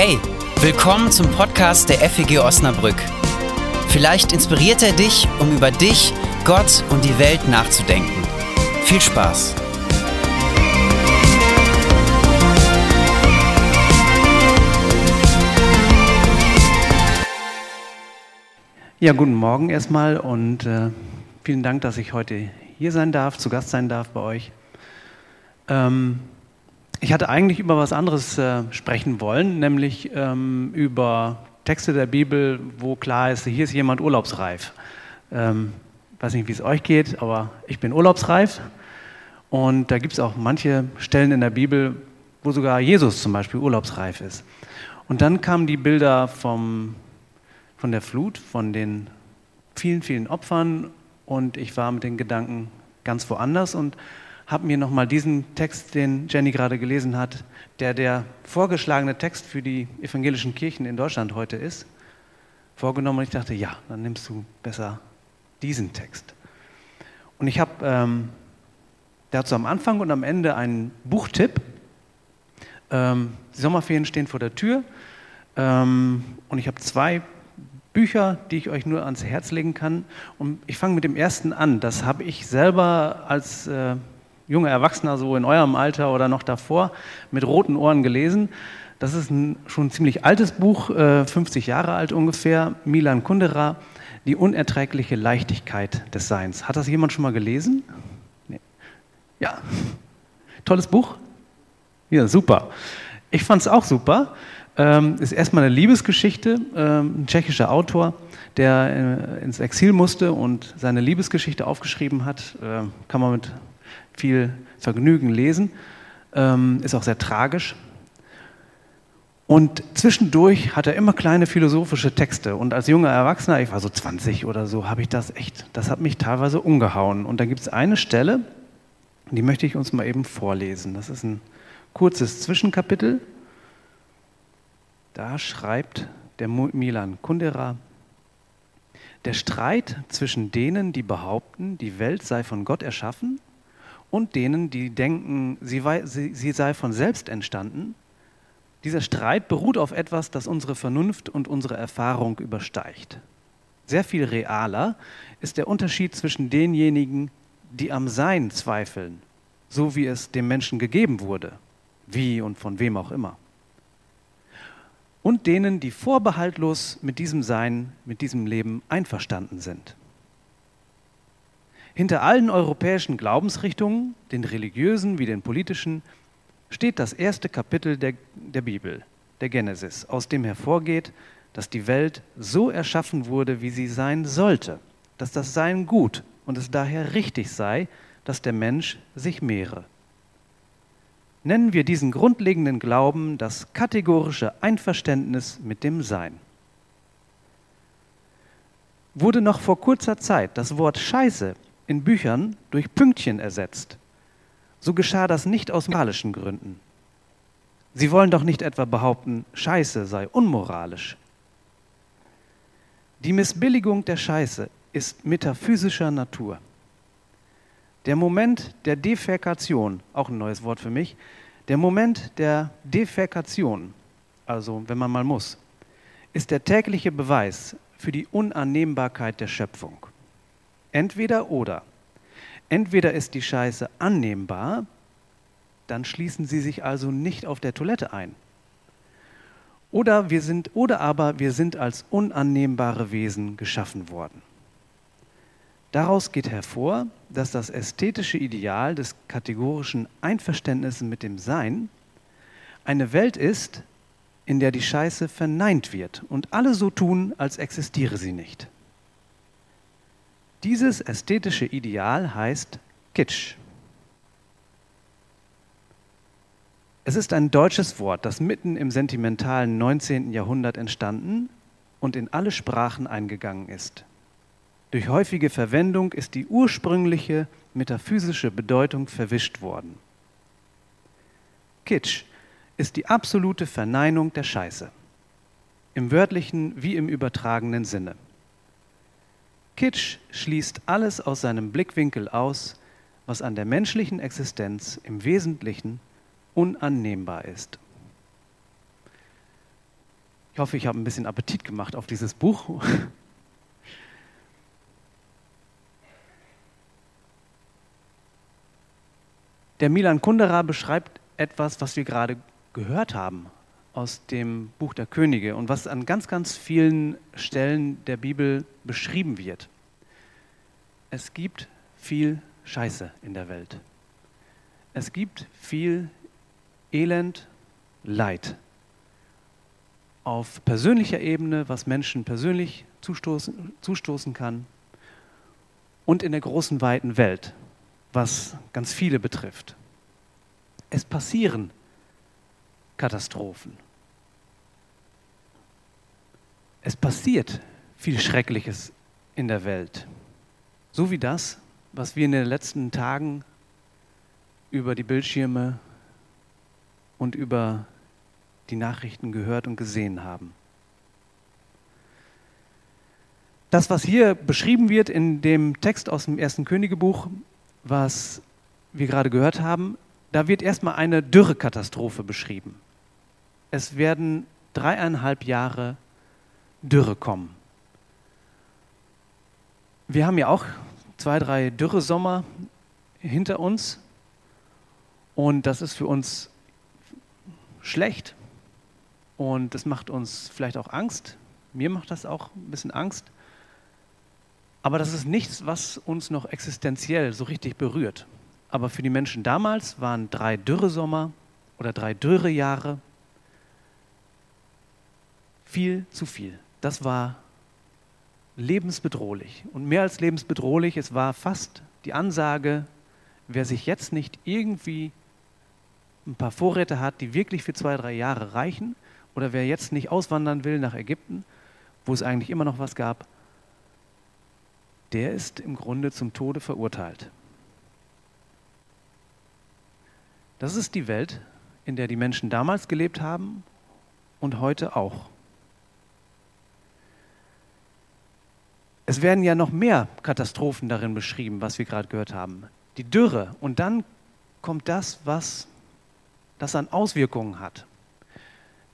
Hey, willkommen zum Podcast der FEG Osnabrück. Vielleicht inspiriert er dich, um über dich, Gott und die Welt nachzudenken. Viel Spaß! Ja, guten Morgen erstmal und äh, vielen Dank, dass ich heute hier sein darf, zu Gast sein darf bei euch. Ähm, ich hatte eigentlich über was anderes äh, sprechen wollen, nämlich ähm, über Texte der Bibel, wo klar ist, hier ist jemand urlaubsreif. Ähm, weiß nicht, wie es euch geht, aber ich bin urlaubsreif. Und da gibt es auch manche Stellen in der Bibel, wo sogar Jesus zum Beispiel urlaubsreif ist. Und dann kamen die Bilder vom, von der Flut, von den vielen, vielen Opfern. Und ich war mit den Gedanken ganz woanders und habe mir nochmal diesen Text, den Jenny gerade gelesen hat, der der vorgeschlagene Text für die evangelischen Kirchen in Deutschland heute ist, vorgenommen und ich dachte, ja, dann nimmst du besser diesen Text. Und ich habe ähm, dazu am Anfang und am Ende einen Buchtipp. Ähm, die Sommerferien stehen vor der Tür ähm, und ich habe zwei Bücher, die ich euch nur ans Herz legen kann. Und ich fange mit dem ersten an. Das habe ich selber als äh, junger Erwachsener, so in eurem Alter oder noch davor, mit roten Ohren gelesen. Das ist ein schon ein ziemlich altes Buch, 50 äh, Jahre alt ungefähr, Milan Kundera, Die unerträgliche Leichtigkeit des Seins. Hat das jemand schon mal gelesen? Nee. Ja, tolles Buch? Ja, super. Ich fand es auch super. Ähm, ist erstmal eine Liebesgeschichte, ähm, ein tschechischer Autor, der äh, ins Exil musste und seine Liebesgeschichte aufgeschrieben hat. Äh, kann man mit viel Vergnügen lesen. Ähm, ist auch sehr tragisch. Und zwischendurch hat er immer kleine philosophische Texte. Und als junger Erwachsener, ich war so 20 oder so, habe ich das echt, das hat mich teilweise umgehauen. Und da gibt es eine Stelle, die möchte ich uns mal eben vorlesen. Das ist ein kurzes Zwischenkapitel. Da schreibt der Milan Kundera, der Streit zwischen denen, die behaupten, die Welt sei von Gott erschaffen, und denen, die denken, sie, sie sei von selbst entstanden, dieser Streit beruht auf etwas, das unsere Vernunft und unsere Erfahrung übersteigt. Sehr viel realer ist der Unterschied zwischen denjenigen, die am Sein zweifeln, so wie es dem Menschen gegeben wurde, wie und von wem auch immer, und denen, die vorbehaltlos mit diesem Sein, mit diesem Leben einverstanden sind. Hinter allen europäischen Glaubensrichtungen, den religiösen wie den politischen, steht das erste Kapitel der, der Bibel, der Genesis, aus dem hervorgeht, dass die Welt so erschaffen wurde, wie sie sein sollte, dass das Sein gut und es daher richtig sei, dass der Mensch sich mehre. Nennen wir diesen grundlegenden Glauben das kategorische Einverständnis mit dem Sein. Wurde noch vor kurzer Zeit das Wort Scheiße in Büchern durch Pünktchen ersetzt. So geschah das nicht aus moralischen Gründen. Sie wollen doch nicht etwa behaupten, Scheiße sei unmoralisch. Die Missbilligung der Scheiße ist metaphysischer Natur. Der Moment der Defäkation, auch ein neues Wort für mich, der Moment der Defäkation, also wenn man mal muss, ist der tägliche Beweis für die Unannehmbarkeit der Schöpfung. Entweder oder. Entweder ist die Scheiße annehmbar, dann schließen Sie sich also nicht auf der Toilette ein. Oder, wir sind, oder aber wir sind als unannehmbare Wesen geschaffen worden. Daraus geht hervor, dass das ästhetische Ideal des kategorischen Einverständnisses mit dem Sein eine Welt ist, in der die Scheiße verneint wird und alle so tun, als existiere sie nicht. Dieses ästhetische Ideal heißt Kitsch. Es ist ein deutsches Wort, das mitten im sentimentalen 19. Jahrhundert entstanden und in alle Sprachen eingegangen ist. Durch häufige Verwendung ist die ursprüngliche metaphysische Bedeutung verwischt worden. Kitsch ist die absolute Verneinung der Scheiße, im wörtlichen wie im übertragenen Sinne. Kitsch schließt alles aus seinem Blickwinkel aus, was an der menschlichen Existenz im Wesentlichen unannehmbar ist. Ich hoffe, ich habe ein bisschen Appetit gemacht auf dieses Buch. Der Milan Kundera beschreibt etwas, was wir gerade gehört haben aus dem Buch der Könige und was an ganz, ganz vielen Stellen der Bibel beschrieben wird. Es gibt viel Scheiße in der Welt. Es gibt viel Elend, Leid. Auf persönlicher Ebene, was Menschen persönlich zustoßen, zustoßen kann, und in der großen, weiten Welt, was ganz viele betrifft. Es passieren Katastrophen. Es passiert viel Schreckliches in der Welt. So wie das, was wir in den letzten Tagen über die Bildschirme und über die Nachrichten gehört und gesehen haben. Das, was hier beschrieben wird in dem Text aus dem ersten Königebuch, was wir gerade gehört haben, da wird erstmal eine Dürrekatastrophe beschrieben. Es werden dreieinhalb Jahre Dürre kommen. Wir haben ja auch zwei, drei Dürresommer hinter uns und das ist für uns schlecht und das macht uns vielleicht auch Angst. Mir macht das auch ein bisschen Angst. Aber das ist nichts, was uns noch existenziell so richtig berührt. Aber für die Menschen damals waren drei Dürresommer oder drei Dürrejahre viel zu viel. Das war lebensbedrohlich. Und mehr als lebensbedrohlich, es war fast die Ansage, wer sich jetzt nicht irgendwie ein paar Vorräte hat, die wirklich für zwei, drei Jahre reichen, oder wer jetzt nicht auswandern will nach Ägypten, wo es eigentlich immer noch was gab, der ist im Grunde zum Tode verurteilt. Das ist die Welt, in der die Menschen damals gelebt haben und heute auch. Es werden ja noch mehr Katastrophen darin beschrieben, was wir gerade gehört haben. Die Dürre und dann kommt das, was das an Auswirkungen hat.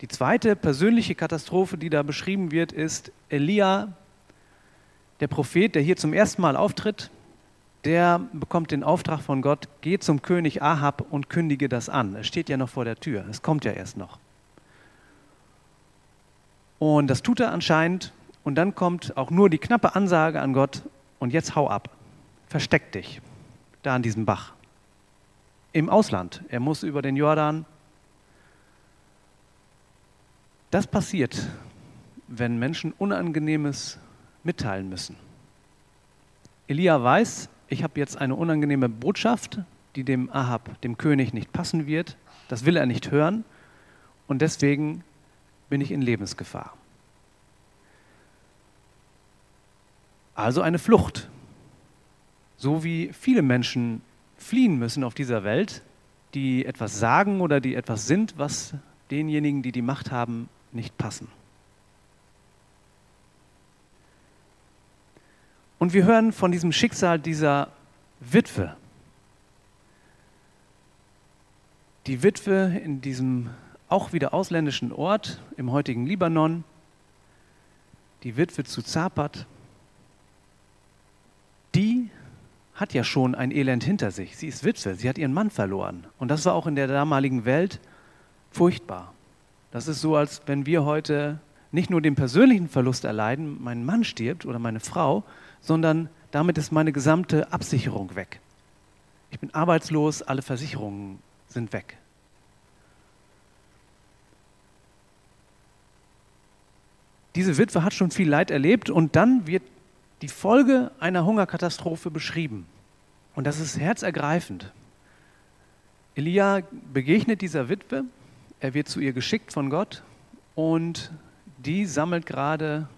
Die zweite persönliche Katastrophe, die da beschrieben wird, ist Elia, der Prophet, der hier zum ersten Mal auftritt, der bekommt den Auftrag von Gott, geh zum König Ahab und kündige das an. Es steht ja noch vor der Tür, es kommt ja erst noch. Und das tut er anscheinend und dann kommt auch nur die knappe Ansage an Gott und jetzt hau ab, versteck dich da an diesem Bach. Im Ausland, er muss über den Jordan. Das passiert, wenn Menschen Unangenehmes mitteilen müssen. Elia weiß, ich habe jetzt eine unangenehme Botschaft, die dem Ahab, dem König, nicht passen wird. Das will er nicht hören. Und deswegen bin ich in Lebensgefahr. Also eine Flucht. So wie viele Menschen fliehen müssen auf dieser Welt, die etwas sagen oder die etwas sind, was denjenigen, die die Macht haben, nicht passen. Und wir hören von diesem Schicksal dieser Witwe. Die Witwe in diesem auch wieder ausländischen Ort im heutigen Libanon, die Witwe zu Zapat, die hat ja schon ein Elend hinter sich. Sie ist Witwe, sie hat ihren Mann verloren. Und das war auch in der damaligen Welt furchtbar. Das ist so, als wenn wir heute nicht nur den persönlichen Verlust erleiden, mein Mann stirbt oder meine Frau, sondern damit ist meine gesamte Absicherung weg. Ich bin arbeitslos, alle Versicherungen sind weg. Diese Witwe hat schon viel Leid erlebt und dann wird die Folge einer Hungerkatastrophe beschrieben. Und das ist herzergreifend. Elia begegnet dieser Witwe, er wird zu ihr geschickt von Gott und die sammelt gerade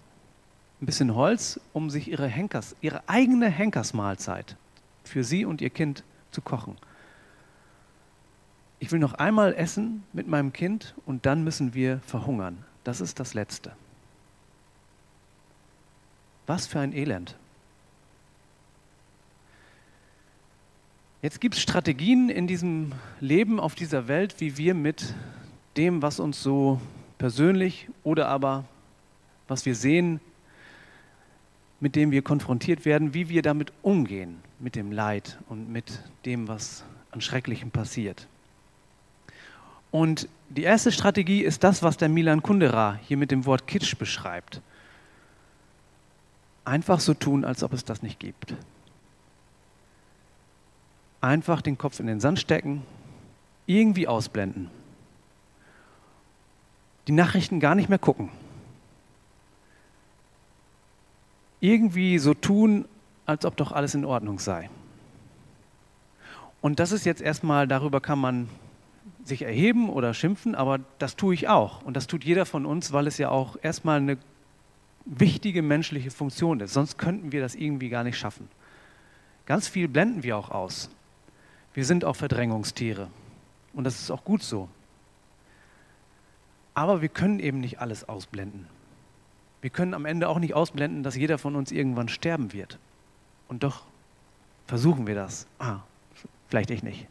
ein bisschen Holz, um sich ihre, Henkers, ihre eigene Henkersmahlzeit für sie und ihr Kind zu kochen. Ich will noch einmal essen mit meinem Kind und dann müssen wir verhungern. Das ist das Letzte. Was für ein Elend. Jetzt gibt es Strategien in diesem Leben auf dieser Welt, wie wir mit dem, was uns so persönlich oder aber was wir sehen, mit dem wir konfrontiert werden, wie wir damit umgehen, mit dem Leid und mit dem, was an Schrecklichem passiert. Und die erste Strategie ist das, was der Milan Kundera hier mit dem Wort Kitsch beschreibt. Einfach so tun, als ob es das nicht gibt. Einfach den Kopf in den Sand stecken, irgendwie ausblenden. Die Nachrichten gar nicht mehr gucken. Irgendwie so tun, als ob doch alles in Ordnung sei. Und das ist jetzt erstmal, darüber kann man sich erheben oder schimpfen, aber das tue ich auch. Und das tut jeder von uns, weil es ja auch erstmal eine wichtige menschliche Funktion ist. Sonst könnten wir das irgendwie gar nicht schaffen. Ganz viel blenden wir auch aus. Wir sind auch Verdrängungstiere. Und das ist auch gut so. Aber wir können eben nicht alles ausblenden. Wir können am Ende auch nicht ausblenden, dass jeder von uns irgendwann sterben wird. Und doch versuchen wir das. Ah, vielleicht ich nicht.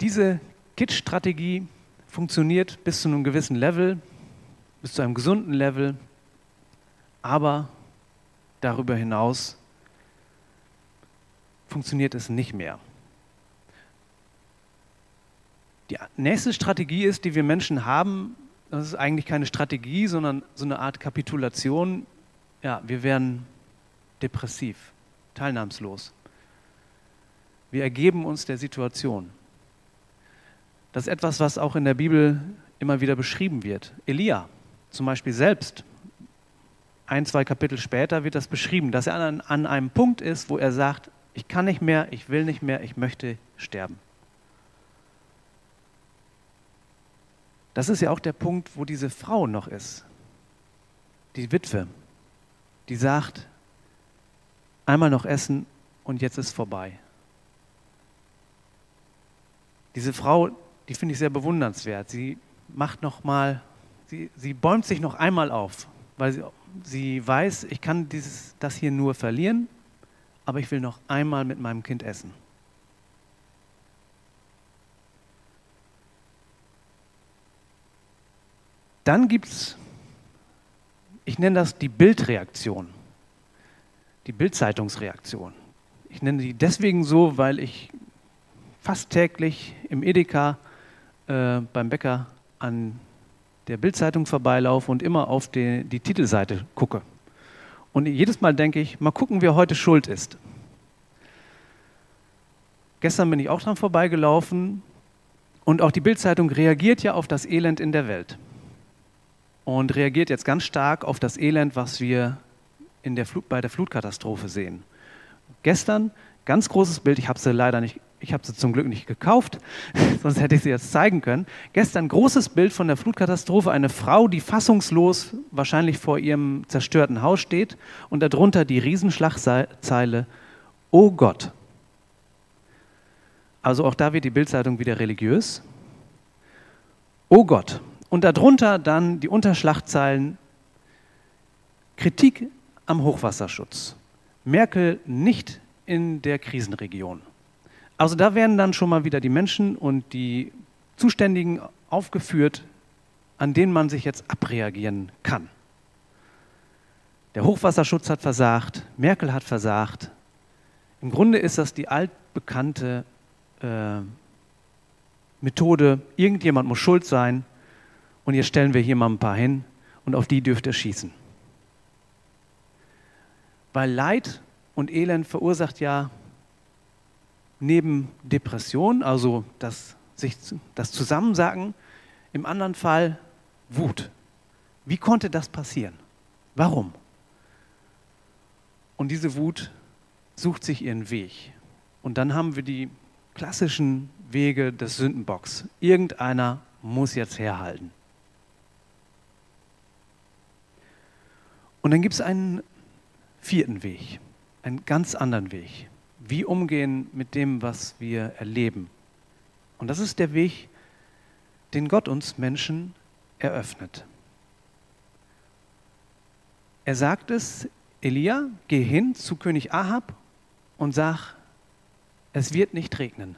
Diese Kit-Strategie funktioniert bis zu einem gewissen Level, bis zu einem gesunden Level, aber darüber hinaus funktioniert es nicht mehr. Die nächste Strategie ist, die wir Menschen haben, das ist eigentlich keine Strategie, sondern so eine Art Kapitulation. Ja, wir werden depressiv, teilnahmslos. Wir ergeben uns der Situation. Das ist etwas, was auch in der Bibel immer wieder beschrieben wird. Elia zum Beispiel selbst, ein, zwei Kapitel später wird das beschrieben, dass er an, an einem Punkt ist, wo er sagt, ich kann nicht mehr, ich will nicht mehr, ich möchte sterben. Das ist ja auch der Punkt, wo diese Frau noch ist, die Witwe, die sagt, einmal noch essen und jetzt ist vorbei. Diese Frau, die finde ich sehr bewundernswert. Sie macht noch mal, sie, sie bäumt sich noch einmal auf, weil sie, sie weiß, ich kann dieses, das hier nur verlieren, aber ich will noch einmal mit meinem Kind essen. Dann gibt es, ich nenne das die Bildreaktion, die Bildzeitungsreaktion. Ich nenne die deswegen so, weil ich fast täglich im Edeka äh, beim Bäcker an der Bildzeitung vorbeilaufe und immer auf die, die Titelseite gucke. Und jedes Mal denke ich, mal gucken, wer heute schuld ist. Gestern bin ich auch dran vorbeigelaufen und auch die Bildzeitung reagiert ja auf das Elend in der Welt und reagiert jetzt ganz stark auf das Elend, was wir in der Flut, bei der Flutkatastrophe sehen. Gestern ganz großes Bild, ich habe sie leider nicht ich habe sie zum Glück nicht gekauft, sonst hätte ich sie jetzt zeigen können. Gestern großes Bild von der Flutkatastrophe, eine Frau, die fassungslos wahrscheinlich vor ihrem zerstörten Haus steht und darunter die Riesenschlagzeile, Oh Gott. Also auch da wird die Bildzeitung wieder religiös. Oh Gott. Und darunter dann die Unterschlagzeilen Kritik am Hochwasserschutz. Merkel nicht in der Krisenregion. Also da werden dann schon mal wieder die Menschen und die Zuständigen aufgeführt, an denen man sich jetzt abreagieren kann. Der Hochwasserschutz hat versagt, Merkel hat versagt. Im Grunde ist das die altbekannte äh, Methode, irgendjemand muss schuld sein und jetzt stellen wir hier mal ein paar hin und auf die dürft ihr schießen. Weil Leid und Elend verursacht ja neben Depression, also das, sich, das Zusammensagen, im anderen Fall Wut. Wie konnte das passieren? Warum? Und diese Wut sucht sich ihren Weg. Und dann haben wir die klassischen Wege des Sündenbocks. Irgendeiner muss jetzt herhalten. Und dann gibt es einen vierten Weg, einen ganz anderen Weg wie umgehen mit dem, was wir erleben. Und das ist der Weg, den Gott uns Menschen eröffnet. Er sagt es, Elia, geh hin zu König Ahab und sag, es wird nicht regnen,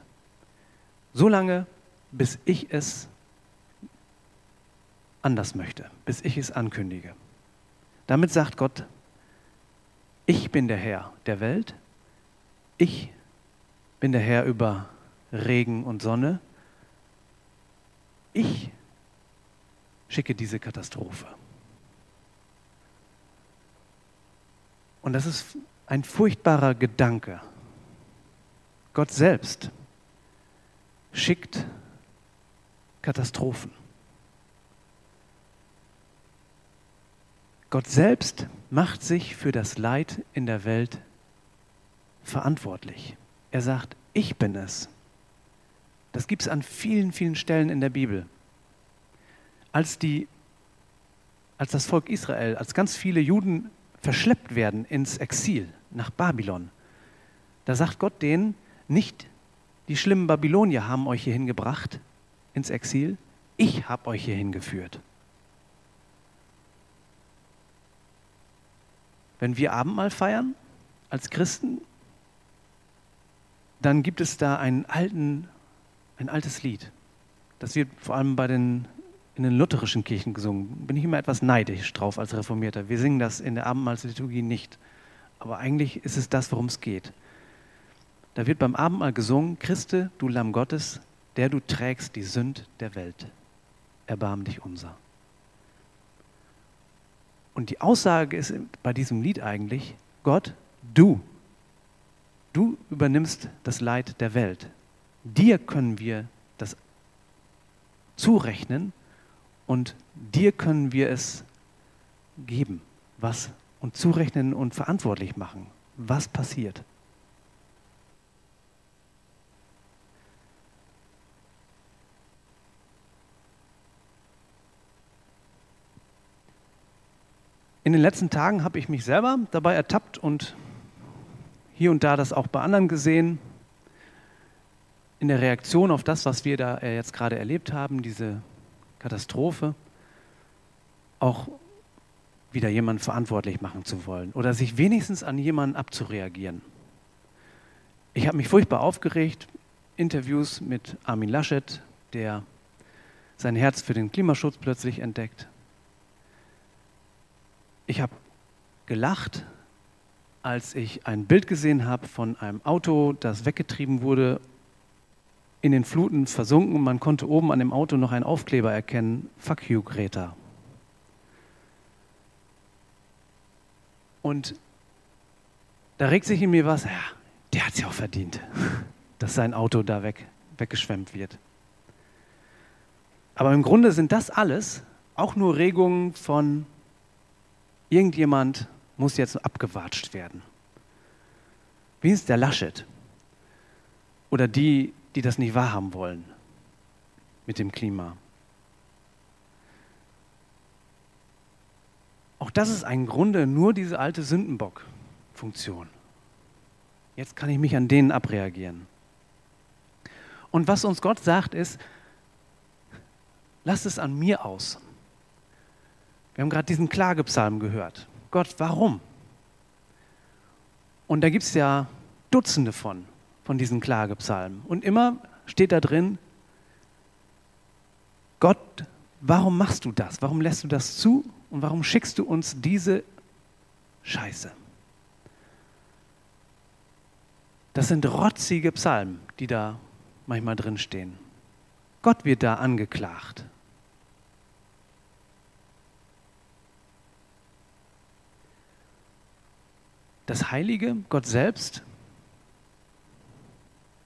solange bis ich es anders möchte, bis ich es ankündige. Damit sagt Gott, ich bin der Herr der Welt, ich bin der Herr über Regen und Sonne, ich schicke diese Katastrophe. Und das ist ein furchtbarer Gedanke. Gott selbst schickt Katastrophen. Gott selbst macht sich für das Leid in der Welt verantwortlich. Er sagt, ich bin es. Das gibt es an vielen, vielen Stellen in der Bibel. Als, die, als das Volk Israel, als ganz viele Juden verschleppt werden ins Exil nach Babylon, da sagt Gott denen, nicht die schlimmen Babylonier haben euch hierhin gebracht ins Exil, ich habe euch hierhin geführt. Wenn wir Abendmahl feiern als Christen, dann gibt es da einen alten, ein altes Lied. Das wird vor allem bei den, in den lutherischen Kirchen gesungen. Bin ich immer etwas neidisch drauf als Reformierter. Wir singen das in der Abendmahlsliturgie nicht. Aber eigentlich ist es das, worum es geht. Da wird beim Abendmahl gesungen, Christe, du Lamm Gottes, der du trägst die Sünd der Welt. Erbarm dich unser. Und die Aussage ist bei diesem Lied eigentlich, Gott, du, du übernimmst das Leid der Welt. Dir können wir das zurechnen und dir können wir es geben, was und zurechnen und verantwortlich machen, was passiert. In den letzten Tagen habe ich mich selber dabei ertappt und hier und da das auch bei anderen gesehen, in der Reaktion auf das, was wir da jetzt gerade erlebt haben, diese Katastrophe, auch wieder jemanden verantwortlich machen zu wollen oder sich wenigstens an jemanden abzureagieren. Ich habe mich furchtbar aufgeregt, Interviews mit Armin Laschet, der sein Herz für den Klimaschutz plötzlich entdeckt, ich habe gelacht, als ich ein Bild gesehen habe von einem Auto, das weggetrieben wurde, in den Fluten versunken man konnte oben an dem Auto noch einen Aufkleber erkennen, Fuck you, Greta. Und da regt sich in mir was, ja, der hat es ja auch verdient, dass sein Auto da weg, weggeschwemmt wird. Aber im Grunde sind das alles auch nur Regungen von Irgendjemand muss jetzt abgewatscht werden. Wie ist der Laschet? Oder die, die das nicht wahrhaben wollen mit dem Klima. Auch das ist im Grunde nur diese alte Sündenbock-Funktion. Jetzt kann ich mich an denen abreagieren. Und was uns Gott sagt ist, lass es an mir aus. Wir haben gerade diesen Klagepsalm gehört. Gott, warum? Und da gibt es ja Dutzende von, von diesen Klagepsalmen. Und immer steht da drin, Gott, warum machst du das? Warum lässt du das zu? Und warum schickst du uns diese Scheiße? Das sind rotzige Psalmen, die da manchmal drin stehen. Gott wird da angeklagt. Das Heilige, Gott selbst,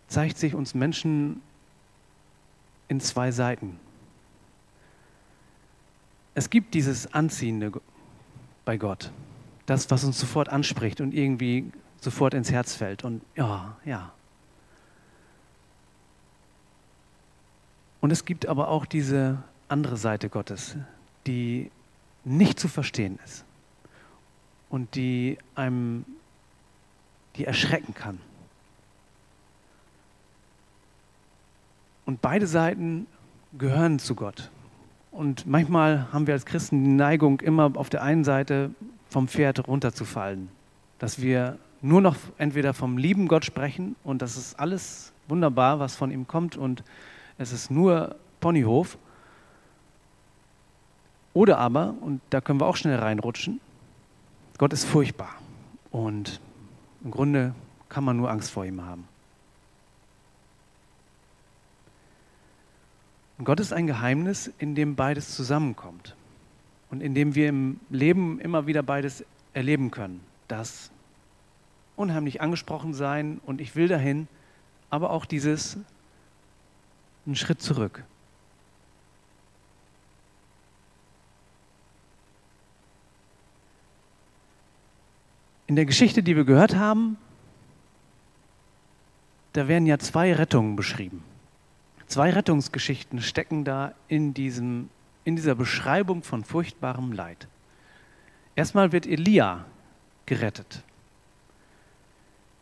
zeigt sich uns Menschen in zwei Seiten. Es gibt dieses Anziehende bei Gott, das, was uns sofort anspricht und irgendwie sofort ins Herz fällt. Und ja, ja. Und es gibt aber auch diese andere Seite Gottes, die nicht zu verstehen ist und die einem die erschrecken kann. Und beide Seiten gehören zu Gott. Und manchmal haben wir als Christen die Neigung, immer auf der einen Seite vom Pferd runterzufallen. Dass wir nur noch entweder vom lieben Gott sprechen und das ist alles wunderbar, was von ihm kommt und es ist nur Ponyhof. Oder aber, und da können wir auch schnell reinrutschen, Gott ist furchtbar. Und im Grunde kann man nur Angst vor ihm haben. Und Gott ist ein Geheimnis, in dem beides zusammenkommt und in dem wir im Leben immer wieder beides erleben können. Das unheimlich angesprochen sein und ich will dahin, aber auch dieses einen Schritt zurück. In der Geschichte, die wir gehört haben, da werden ja zwei Rettungen beschrieben. Zwei Rettungsgeschichten stecken da in, diesem, in dieser Beschreibung von furchtbarem Leid. Erstmal wird Elia gerettet.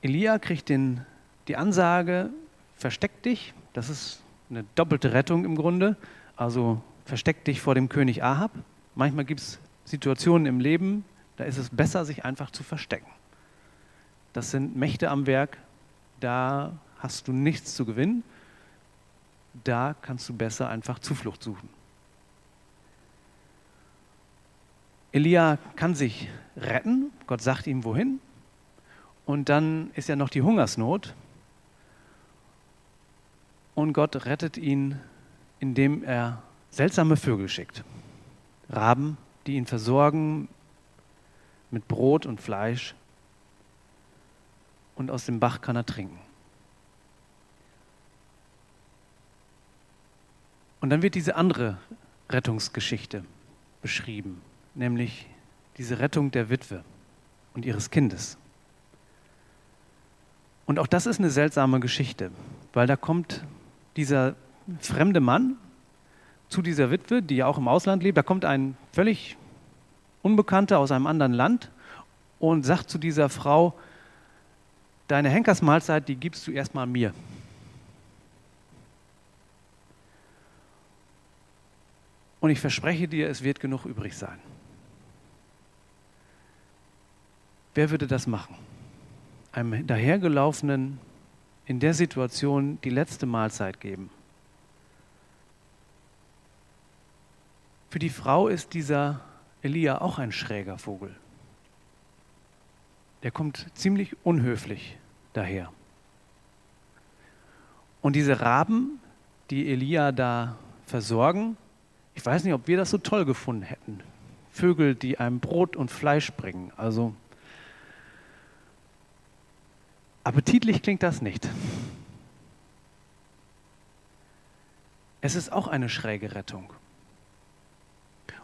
Elia kriegt den, die Ansage, versteck dich, das ist eine doppelte Rettung im Grunde, also versteck dich vor dem König Ahab. Manchmal gibt es Situationen im Leben, da ist es besser, sich einfach zu verstecken. Das sind Mächte am Werk, da hast du nichts zu gewinnen da kannst du besser einfach Zuflucht suchen. Elia kann sich retten, Gott sagt ihm wohin. Und dann ist ja noch die Hungersnot. Und Gott rettet ihn, indem er seltsame Vögel schickt. Raben, die ihn versorgen mit Brot und Fleisch. Und aus dem Bach kann er trinken. Und dann wird diese andere Rettungsgeschichte beschrieben, nämlich diese Rettung der Witwe und ihres Kindes. Und auch das ist eine seltsame Geschichte, weil da kommt dieser fremde Mann zu dieser Witwe, die ja auch im Ausland lebt, da kommt ein völlig Unbekannter aus einem anderen Land und sagt zu dieser Frau, deine Henkersmahlzeit, die gibst du erstmal mir. Und ich verspreche dir, es wird genug übrig sein. Wer würde das machen? Einem dahergelaufenen in der Situation die letzte Mahlzeit geben. Für die Frau ist dieser Elia auch ein schräger Vogel. Der kommt ziemlich unhöflich daher. Und diese Raben, die Elia da versorgen, ich weiß nicht, ob wir das so toll gefunden hätten. Vögel, die einem Brot und Fleisch bringen. Also appetitlich klingt das nicht. Es ist auch eine schräge Rettung.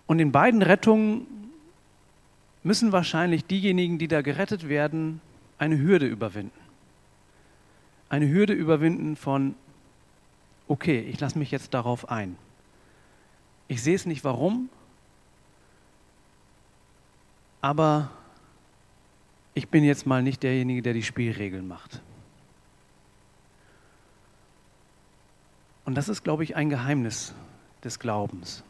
Und in beiden Rettungen müssen wahrscheinlich diejenigen, die da gerettet werden, eine Hürde überwinden. Eine Hürde überwinden von, okay, ich lasse mich jetzt darauf ein. Ich sehe es nicht warum, aber ich bin jetzt mal nicht derjenige, der die Spielregeln macht. Und das ist, glaube ich, ein Geheimnis des Glaubens.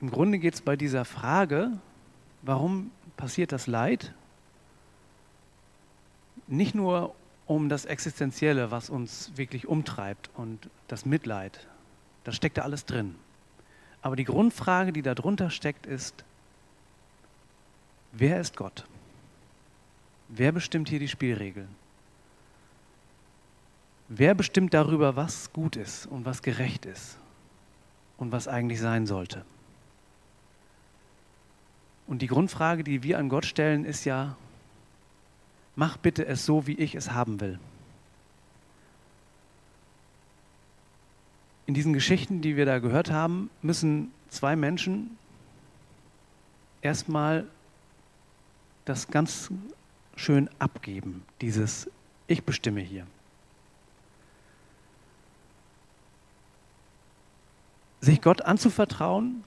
Im Grunde geht es bei dieser Frage, warum passiert das Leid, nicht nur um das Existenzielle, was uns wirklich umtreibt und das Mitleid. Das steckt da alles drin. Aber die Grundfrage, die darunter steckt, ist, wer ist Gott? Wer bestimmt hier die Spielregeln? Wer bestimmt darüber, was gut ist und was gerecht ist und was eigentlich sein sollte? Und die Grundfrage, die wir an Gott stellen, ist ja, mach bitte es so, wie ich es haben will. in diesen Geschichten, die wir da gehört haben, müssen zwei Menschen erstmal das ganz schön abgeben, dieses Ich bestimme hier. Sich Gott anzuvertrauen,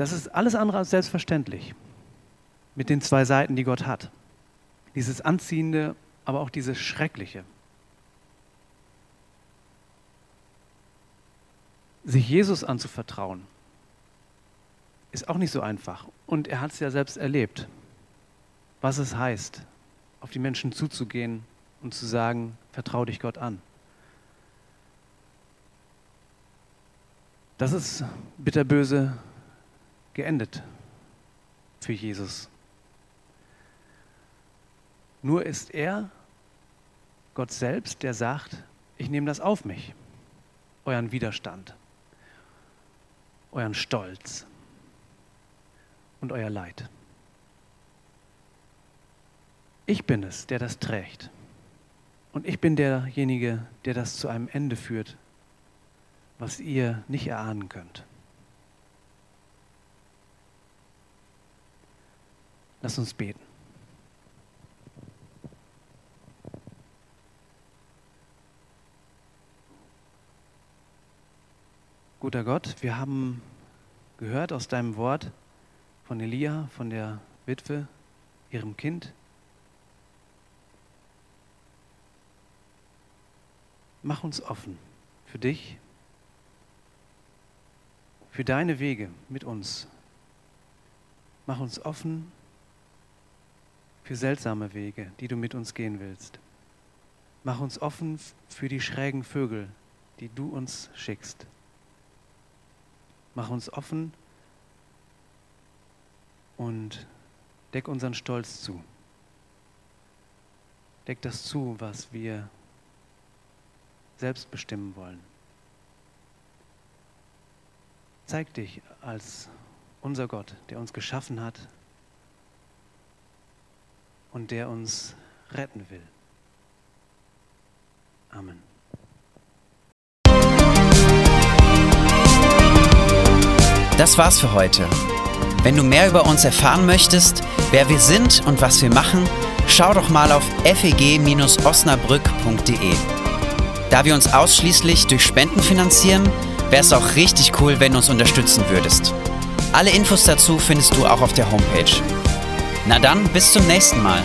das ist alles andere als selbstverständlich. Mit den zwei Seiten, die Gott hat. Dieses Anziehende, aber auch dieses Schreckliche. sich Jesus anzuvertrauen, ist auch nicht so einfach. Und er hat es ja selbst erlebt, was es heißt, auf die Menschen zuzugehen und zu sagen, vertraue dich Gott an. Das ist bitterböse geendet für Jesus. Nur ist er, Gott selbst, der sagt, ich nehme das auf mich, euren Widerstand, euren Stolz und euer Leid. Ich bin es, der das trägt. Und ich bin derjenige, der das zu einem Ende führt, was ihr nicht erahnen könnt. Lass uns beten. Guter Gott, wir haben gehört aus deinem Wort von Elia, von der Witwe, ihrem Kind. Mach uns offen für dich, für deine Wege mit uns. Mach uns offen für seltsame Wege, die du mit uns gehen willst. Mach uns offen für die schrägen Vögel, die du uns schickst. Mach uns offen und deck unseren Stolz zu. Deck das zu, was wir selbst bestimmen wollen. Zeig dich als unser Gott, der uns geschaffen hat und der uns retten will. Amen. Das war's für heute. Wenn du mehr über uns erfahren möchtest, wer wir sind und was wir machen, schau doch mal auf feg-osnabrück.de. Da wir uns ausschließlich durch Spenden finanzieren, wäre es auch richtig cool, wenn du uns unterstützen würdest. Alle Infos dazu findest du auch auf der Homepage. Na dann, bis zum nächsten Mal.